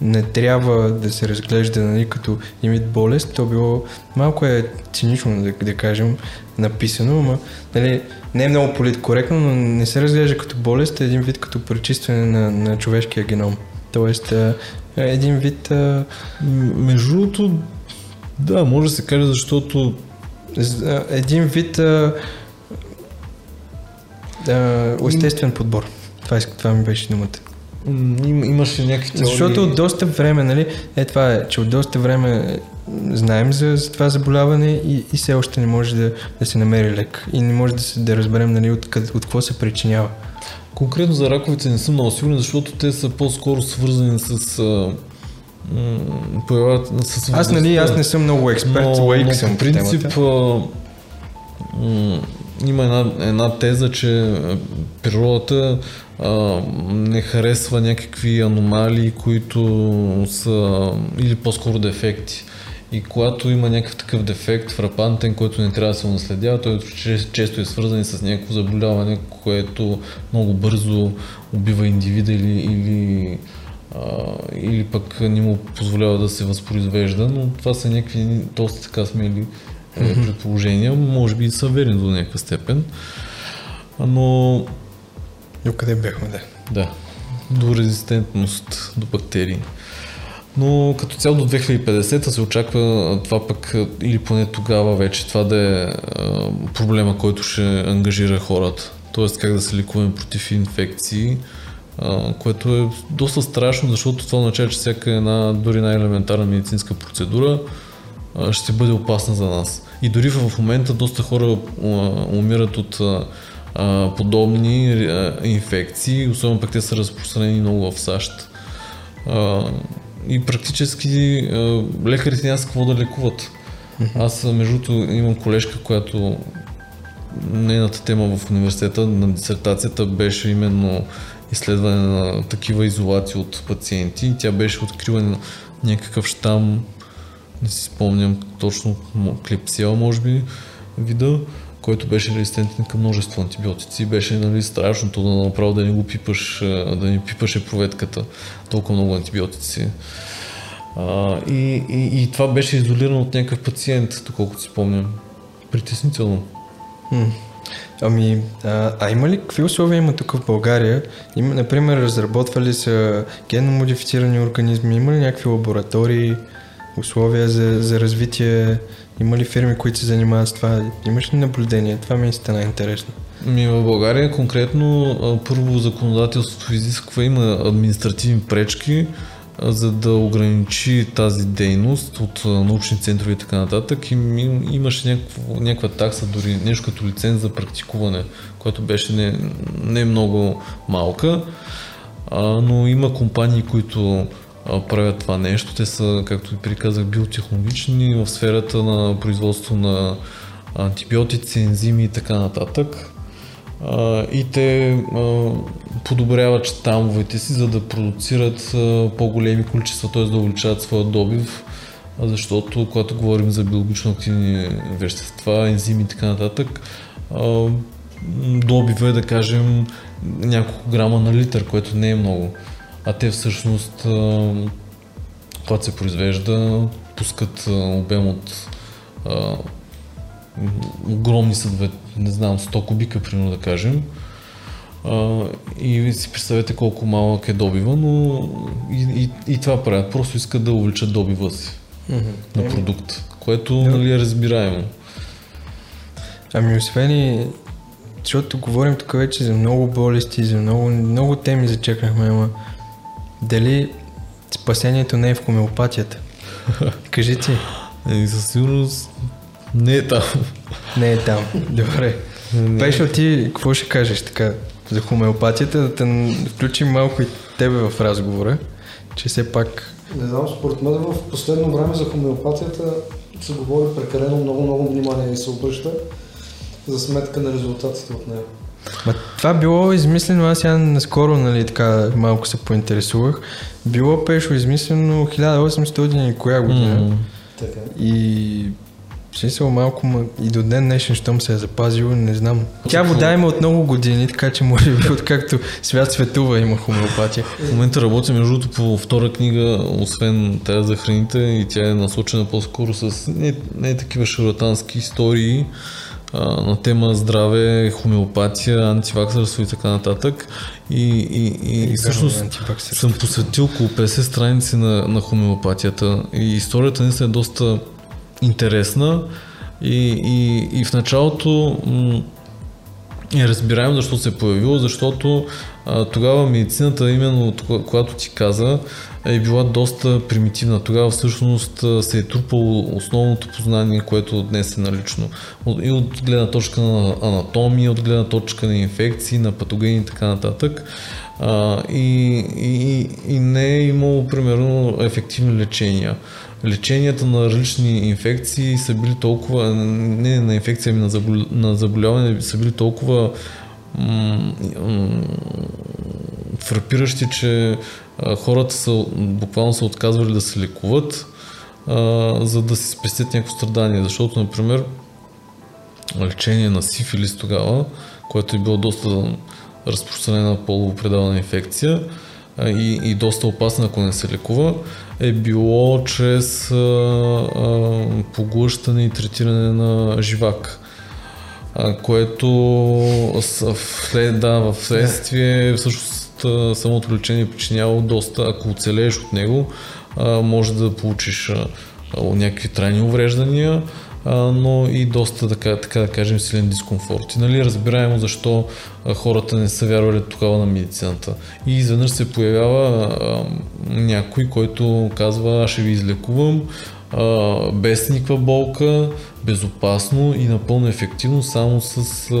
не трябва да се разглежда нали, като имит болест, то било малко е цинично да, да кажем написано, но нали, не е много политкоректно, но не се разглежда като болест, е един вид като пречистване на, на човешкия геном. Тоест е един вид... А... Между другото, да, може да се каже, защото... Един вид а, а, естествен подбор. Това, това ми беше думата. Им, имаше някакви теории. Защото от доста време, нали, е това е, че от доста време знаем за, за това заболяване и, и все още не може да, да се намери лек. И не може да, се, да разберем нали, от, от, от какво се причинява. Конкретно за раковите не съм много сигурен, защото те са по-скоро свързани с появат с Аз, нали, аз не съм много експерт, но, но, съм принцип а, м- има една, една теза, че природата а, не харесва някакви аномалии, които са или по-скоро дефекти. И когато има някакъв такъв дефект, фрапантен, който не трябва да се наследява, той често е свързан и с някакво заболяване, което много бързо убива индивида или, или, а, или пък не му позволява да се възпроизвежда, но това са някакви доста така смели е, предположения, може би и са верни до някаква степен. Но... До къде бяхме, да? Да. До резистентност до бактерии. Но като цяло до 2050 се очаква това пък, или поне тогава вече, това да е проблема, който ще ангажира хората. Тоест как да се лекуваме против инфекции, което е доста страшно, защото това означава, че всяка една, дори най-елементарна медицинска процедура ще бъде опасна за нас. И дори в момента доста хора умират от подобни инфекции, особено пък те са разпространени много в САЩ и практически лекарите няма с какво да лекуват. Аз, между другото, имам колежка, която нейната тема в университета на дисертацията беше именно изследване на такива изолации от пациенти. Тя беше открила някакъв щам, не си спомням точно, клепсиал може би, вида, който беше резистентен към множество антибиотици. Беше нали, страшното да направо да не го пипаш, да не пипаше проветката. Толкова много антибиотици. А, и, и, и това беше изолирано от някакъв пациент, доколкото си спомням. Притеснително. Хм. Ами, а, а има ли, какви условия има тук в България? Има, например, разработвали са генно модифицирани организми? Има ли някакви лаборатории, условия за, за развитие? Има ли фирми, които се занимават с това? Имаш ли наблюдение? Това ми е стана интересно. Ми в България конкретно първо законодателството изисква, има административни пречки, за да ограничи тази дейност от научни центрове и така нататък. И имаше някаква, някаква такса, дори нещо като лиценз за практикуване, което беше не, не много малка, а, но има компании, които правят това нещо. Те са, както ви приказах, биотехнологични в сферата на производство на антибиотици, ензими и така нататък. И те подобряват щамовете си, за да продуцират по-големи количества, т.е. да увеличават своя добив, защото когато говорим за биологично активни вещества, ензими и така нататък, добива е да кажем няколко грама на литър, което не е много. А те всъщност, когато се произвежда, пускат обем от а, огромни съдове, не знам, 100 кубика, примерно да кажем. А, и си представете колко малък е добива, но и, и, и това правят. Просто искат да увеличат добива си Mm-hmm. на продукт, което нали, е разбираемо. Ами освен и, защото говорим тук вече за много болести, за много, много теми зачекнахме, ама дали спасението не е в хомеопатията? Кажи ти. И със сигурност не е там. Не е там. Добре. Пешо, ти какво ще кажеш така за хомеопатията? Да те включим малко и тебе в разговора, че все пак Не знам, според мен в последно време за хомеопатията се говори прекалено много, много внимание и се обръща за сметка на резултатите от нея. Ма, това било измислено, аз сега наскоро нали, така малко се поинтересувах. Било пешо измислено 1800 и коя година. М. Така. И смисъл малко ма, и до ден днешен, щом се е запазило, не знам. Тя вода има от много години, така че може би откакто свят светува има хомеопатия. В момента работя между другото по втора книга, освен тази за храните и тя е насочена по-скоро с не, не такива шарлатански истории на тема здраве, хомеопатия, антиваксърство и така нататък. И, и, и, и всъщност съм посветил около 50 страници на, на хомеопатията. И историята наистина е доста интересна. И, и, и в началото м- е разбираемо защо се е появило, защото а, тогава медицината, именно когато ти каза, е била доста примитивна. Тогава всъщност се е трупало основното познание, което днес е налично. И от гледна точка на анатомия, от гледна точка на инфекции, на патогени и така нататък. А, и, и, и не е имало, примерно, ефективни лечения. Леченията на различни инфекции са били толкова, не на инфекция, ами на, забол, на заболяване са били толкова фрапиращи, че хората са, буквално са отказвали да се лекуват, за да си спестят някакво страдание. Защото, например, лечение на сифилис тогава, което е било доста разпространена полово предавана инфекция и, и доста опасна, ако не се лекува, е било чрез поглъщане и третиране на живак. Което с- вслед, да, в следствие всъщност самото лечение е причиняло доста, ако оцелееш от него, може да получиш някакви трайни увреждания, но и доста, така, така да кажем, силен дискомфорт. И нали разбираемо защо хората не са вярвали тогава на медицината. И изведнъж се появява а, някой, който казва, аз ще ви излекувам, а, без никаква болка, безопасно и напълно ефективно, само с а,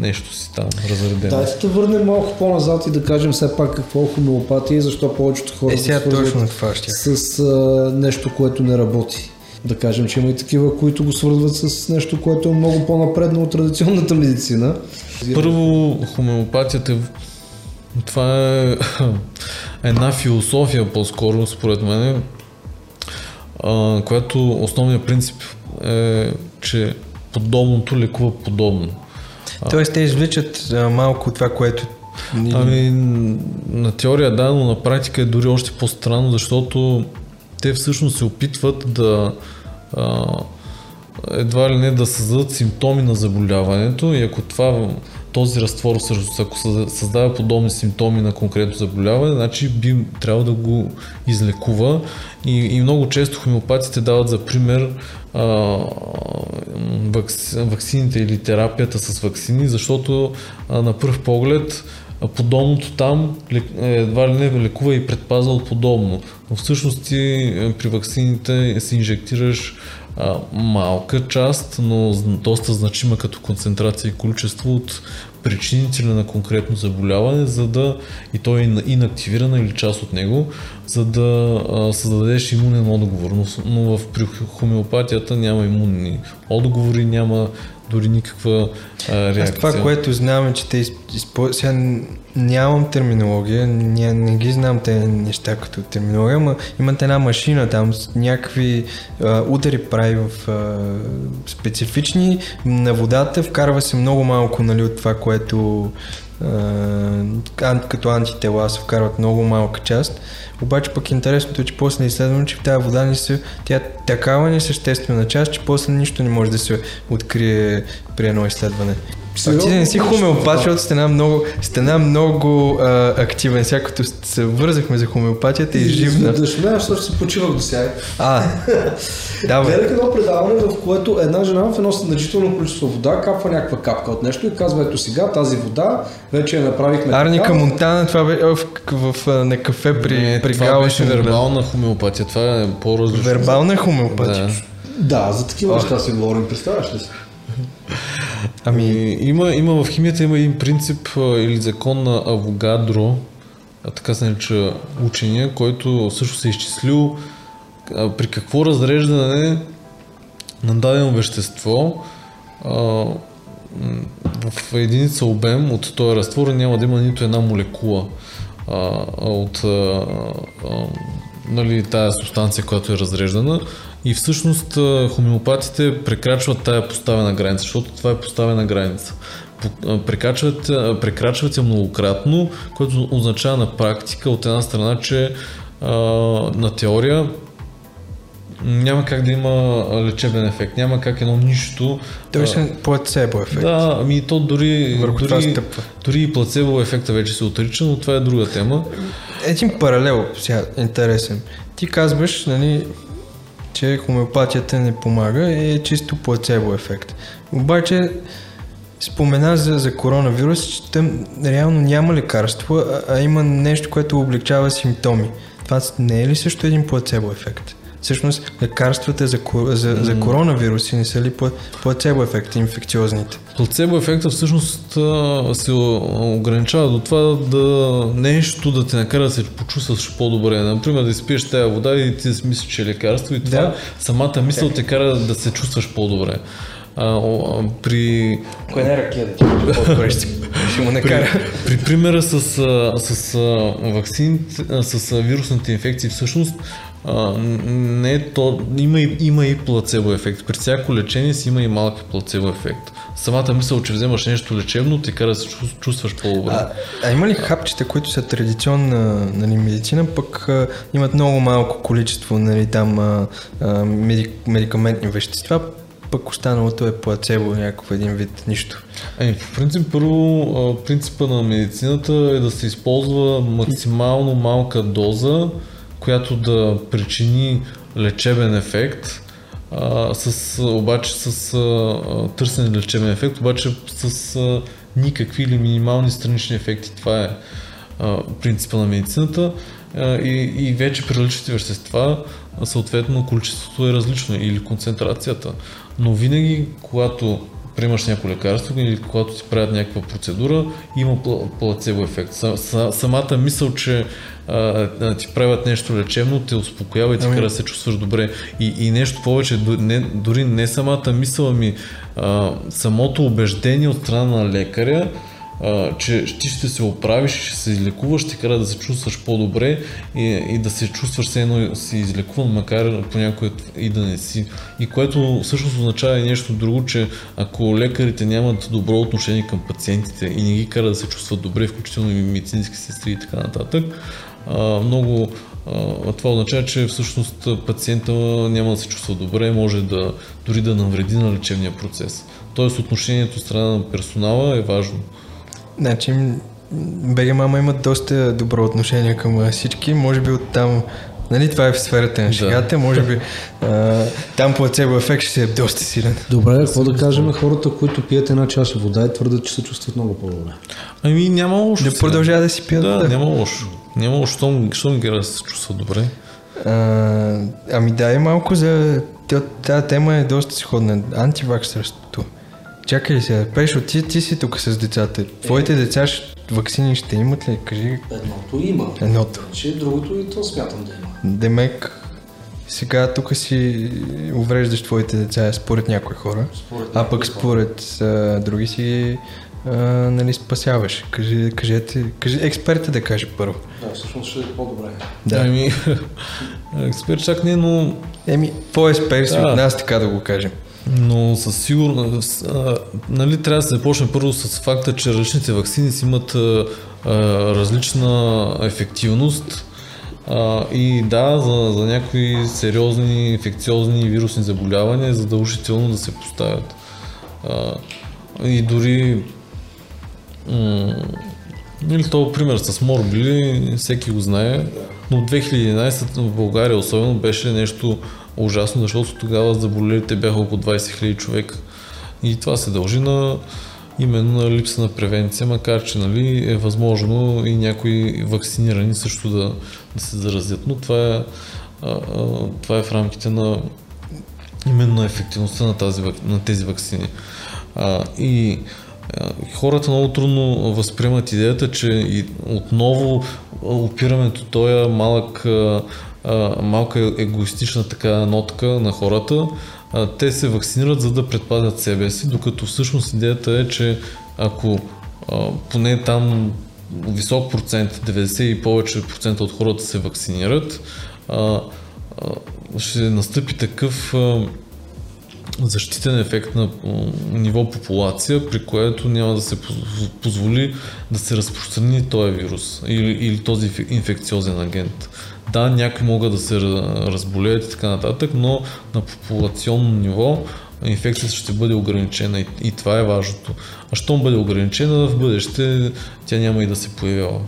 нещо си там разредено. Дайте да върнем малко по-назад и да кажем все пак какво е хомеопатия и защо повечето хора Е, сега точно това ще. с а, нещо, което не работи. Да кажем, че има и такива, които го свързват с нещо, което е много по-напредно от традиционната медицина. Първо, хомеопатията е това е една философия по-скоро, според мен, която основният принцип е, че подобното лекува подобно. Тоест те извличат малко това, което... ни- Ами, на теория да, но на практика е дори още по-странно, защото те всъщност се опитват да а, едва ли не да създадат симптоми на заболяването и ако това този разтвор всъщност, ако създа- създава подобни симптоми на конкретно заболяване, значи би трябвало да го излекува. И, и много често хомеопатите дават за пример а, вакс, ваксините или терапията с ваксини, защото а, на пръв поглед а подобното там лек- едва ли не лекува и предпазва от подобно. Но всъщност ти е, при ваксините си инжектираш а, малка част, но доста значима като концентрация и количество от причинителя на конкретно заболяване, за да и то е ин- инактивирана или част от него, за да а, създадеш имунен отговор. Но, но в при хомеопатията няма имунни отговори, няма дори никаква а, реакция. Аз това, което знам е, че те използват... Сега нямам терминология, не, не ги знам те неща като терминология, но имат една машина там с някакви а, удари прави в а, специфични на водата, вкарва се много малко нали, от това, което като антитела се вкарват много малка част. Обаче пък интересното е, че после е изследвано, че тази вода не се, тя е такава несъществена част, че после нищо не може да се открие при едно изследване. А ти не си хомеопат, защото сте една много, сте една много а, активен. Сега като се вързахме за хомеопатията и живна. Да, ще защото се почивах до сега. А, да. Гледах едно предаване, в което една жена в едно значително количество вода капва някаква капка от нещо и казва, ето сега тази вода вече я направихме Арника така. Монтана, това бе в, в, в, на кафе при, Не, при това беше вербална хомеопатия, това е по-различно. Вербална хомеопатия. Да. Да, за такива неща си говорим, представяш ли си? Ами, И, има, има в химията има един принцип или закон на Авогадро, а така се нарича учения, който също се е изчислил при какво разреждане на дадено вещество в единица обем от този разтвор няма да има нито една молекула от а, нали, тая субстанция, която е разреждана и всъщност хомеопатите прекрачват тая поставена граница, защото това е поставена граница. Прекрачват, прекрачват я многократно, което означава на практика от една страна, че а, на теория няма как да има лечебен ефект, няма как едно нищо. е плацебо ефект. да, ами то дори, Върху дори, дори и плацебо ефекта вече се отрича, но това е друга тема. Един паралел, сега, интересен. Ти казваш, нали, че хомеопатията не помага и е чисто плацебо ефект. Обаче, спомена за, за коронавирус, че там реално няма лекарство, а, а има нещо, което облегчава симптоми. Това не е ли също един плацебо ефект? Всъщност, лекарствата за, за, за коронавируси не са ли пла- плацебо ефекти, инфекциозните? Плацебо ефекта всъщност се ограничава до това да нещо да те накара да се почувстваш по-добре. Например, да изпиеш тази вода и ти си мислиш, че е лекарство и това Да. самата мисъл те кара да се чувстваш по-добре. А, а, при, Кой не е ракия да ти по-добре ще, ще му накара? При примера с, с а, вакцините, а, с вирусните инфекции, всъщност а, не то, има, и, има и плацебо ефект. При всяко лечение си има и малък плацебо ефект. Самата мисъл, че вземаш нещо лечебно, те кара да се чувс- чувстваш по-добре. А, а има ли хапчета, които са традиционна нали, медицина, пък а, имат много малко количество нали, там а, а, медик, медикаментни вещества, пък останалото е плацебо, някакъв един вид нищо. Ами, по принцип, първо, принципа на медицината е да се използва максимално малка доза, която да причини лечебен ефект, а, с, обаче с а, търсен лечебен ефект, обаче с а, никакви или минимални странични ефекти. Това е а, принципа на медицината а, и, и вече при различните вещества съответно количеството е различно или концентрацията. Но винаги, когато приемаш някакво лекарство или когато ти правят някаква процедура, има пла- плацебо ефект. Са- са- Самата мисъл, че а, ти правят нещо лечебно, те успокоява и ти Ами- кара да се чувстваш добре. И, и нещо повече, не, дори не самата мисъл, ами а, самото убеждение от страна на лекаря, че ти ще се оправиш, ще се излекуваш, ще кара да се чувстваш по-добре и, и да се чувстваш все едно си излекуван, макар понякога и да не си. И което всъщност означава и нещо друго, че ако лекарите нямат добро отношение към пациентите и не ги кара да се чувстват добре, включително и медицински сестри и така нататък, много това означава, че всъщност пациента няма да се чувства добре, може да дори да навреди на лечебния процес. Тоест отношението от страна на персонала е важно. Значи, БГ Мама имат доста добро отношение към всички, може би оттам Нали, това е в сферата на Да. шегата, може би а, там плацебо ефект ще е доста силен. Добре, какво да кажем хората, които пият една чаша вода и твърдат, че се чувстват много по-добре? Ами няма лошо. Да продължава да си пият Да, вода. няма лошо. Няма лошо, щом, щом ги да се чувства добре. А, ами дай малко за... Тази тема е доста сходна. Антиваксърството. Чакай сега, Пешо, ти, ти си тук с децата. Твоите деца ще, вакцини ще имат ли? Кажи Едното има. едното. Че другото и то смятам да има. Демек, сега тук си увреждаш твоите деца според някои хора, Според а пък според а, други си а, нали, спасяваш. Кажи, кажете, кажи, експерта да каже първо. Да, всъщност ще е по-добре. Да. Ами, експерт чак не, но, Еми, по-експерт Да. от нас, така да го кажем. Но със сигурност, нали, трябва да се започне първо с факта, че различните вакцини си имат а, различна ефективност. А, и да, за, за някои сериозни инфекциозни вирусни заболявания е задължително да се поставят. А, и дори м- или този пример с морбили, всеки го знае, но от 2011 в България особено беше нещо ужасно, защото тогава заболелите бяха около 20 000 човека. И това се дължи на именно на липса на превенция, макар че нали, е възможно и някои вакцинирани също да, да се заразят. Но това е, а, а, това е в рамките на именно ефективността на, тази, на тези вакцини. А, и а, хората много трудно възприемат идеята, че и отново опираме този малък, а, малка егоистична така нотка на хората. Те се вакцинират за да предпазят себе си, докато всъщност идеята е, че ако поне там висок процент, 90 и повече процента от хората се вакцинират, ще настъпи такъв защитен ефект на ниво популация, при което няма да се поз- позволи да се разпространи този вирус или, или този инф- инфекциозен агент. Да, някои могат да се ра- разболеят и така нататък, но на популационно ниво инфекцията ще бъде ограничена и, и това е важното. А щом бъде ограничена, в бъдеще тя няма и да се появява.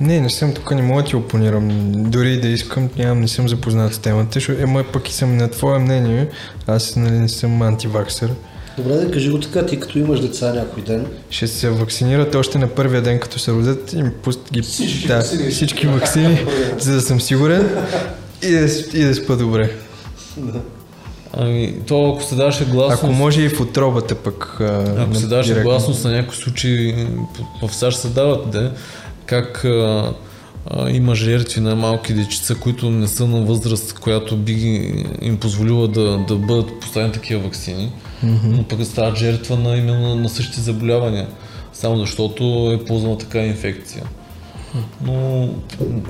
Не, не съм тук, не мога да ти опонирам. Дори да искам, нямам, не съм запознат с темата. Ема пък и съм на твое мнение. Аз нали, не съм антиваксър. Добре, да кажи го така, ти като имаш деца някой ден. Ще се вакцинират още на първия ден, като се родят и пуст ги Всички да, ваксини. всички вакцини, за да съм сигурен и да, и да спа добре. Ами, то ако се даваше гласност... Ако може и в отробата пък. а, Ако се директно. гласност на някои случаи, в САЩ се дават, да, как а, а, има жертви на малки дечица, които не са на възраст, която би им позволила да, да бъдат поставени такива вакцини, но пък стават жертва на именно на същите заболявания, само защото е ползвана така инфекция. Но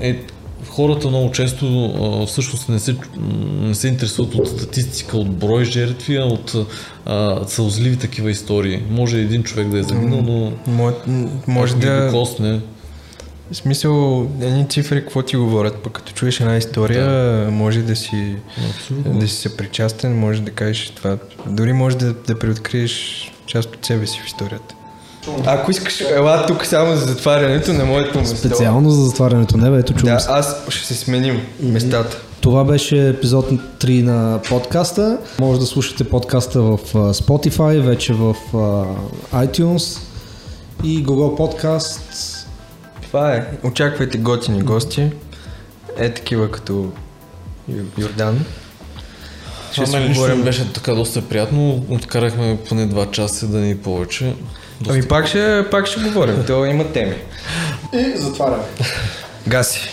е, хората много често а, всъщност не се, не се интересуват от статистика, от брой жертви, а от а, сълзливи такива истории. Може един човек да е загинал, но може ги да. докосне. В смисъл, едни цифри, какво ти говорят, пък като чуеш една история, може да си, Абсолютно. да си съпричастен, може да кажеш това. Дори може да, да преоткриеш част от себе си в историята. Ако искаш, ела тук само за затварянето на моето место. Специално за затварянето небе, ето чувам Да, аз ще се сменим местата. Това беше епизод 3 на подкаста. Може да слушате подкаста в Spotify, вече в iTunes и Google Podcast. Това е. Очаквайте готини гости. Е такива като Йордан. Ще си мен лично говорим. беше така доста приятно. Откарахме поне 2 часа, да ни повече. Доста Ами пак ще, пак ще говорим. То има теми. И затваряме. Гаси.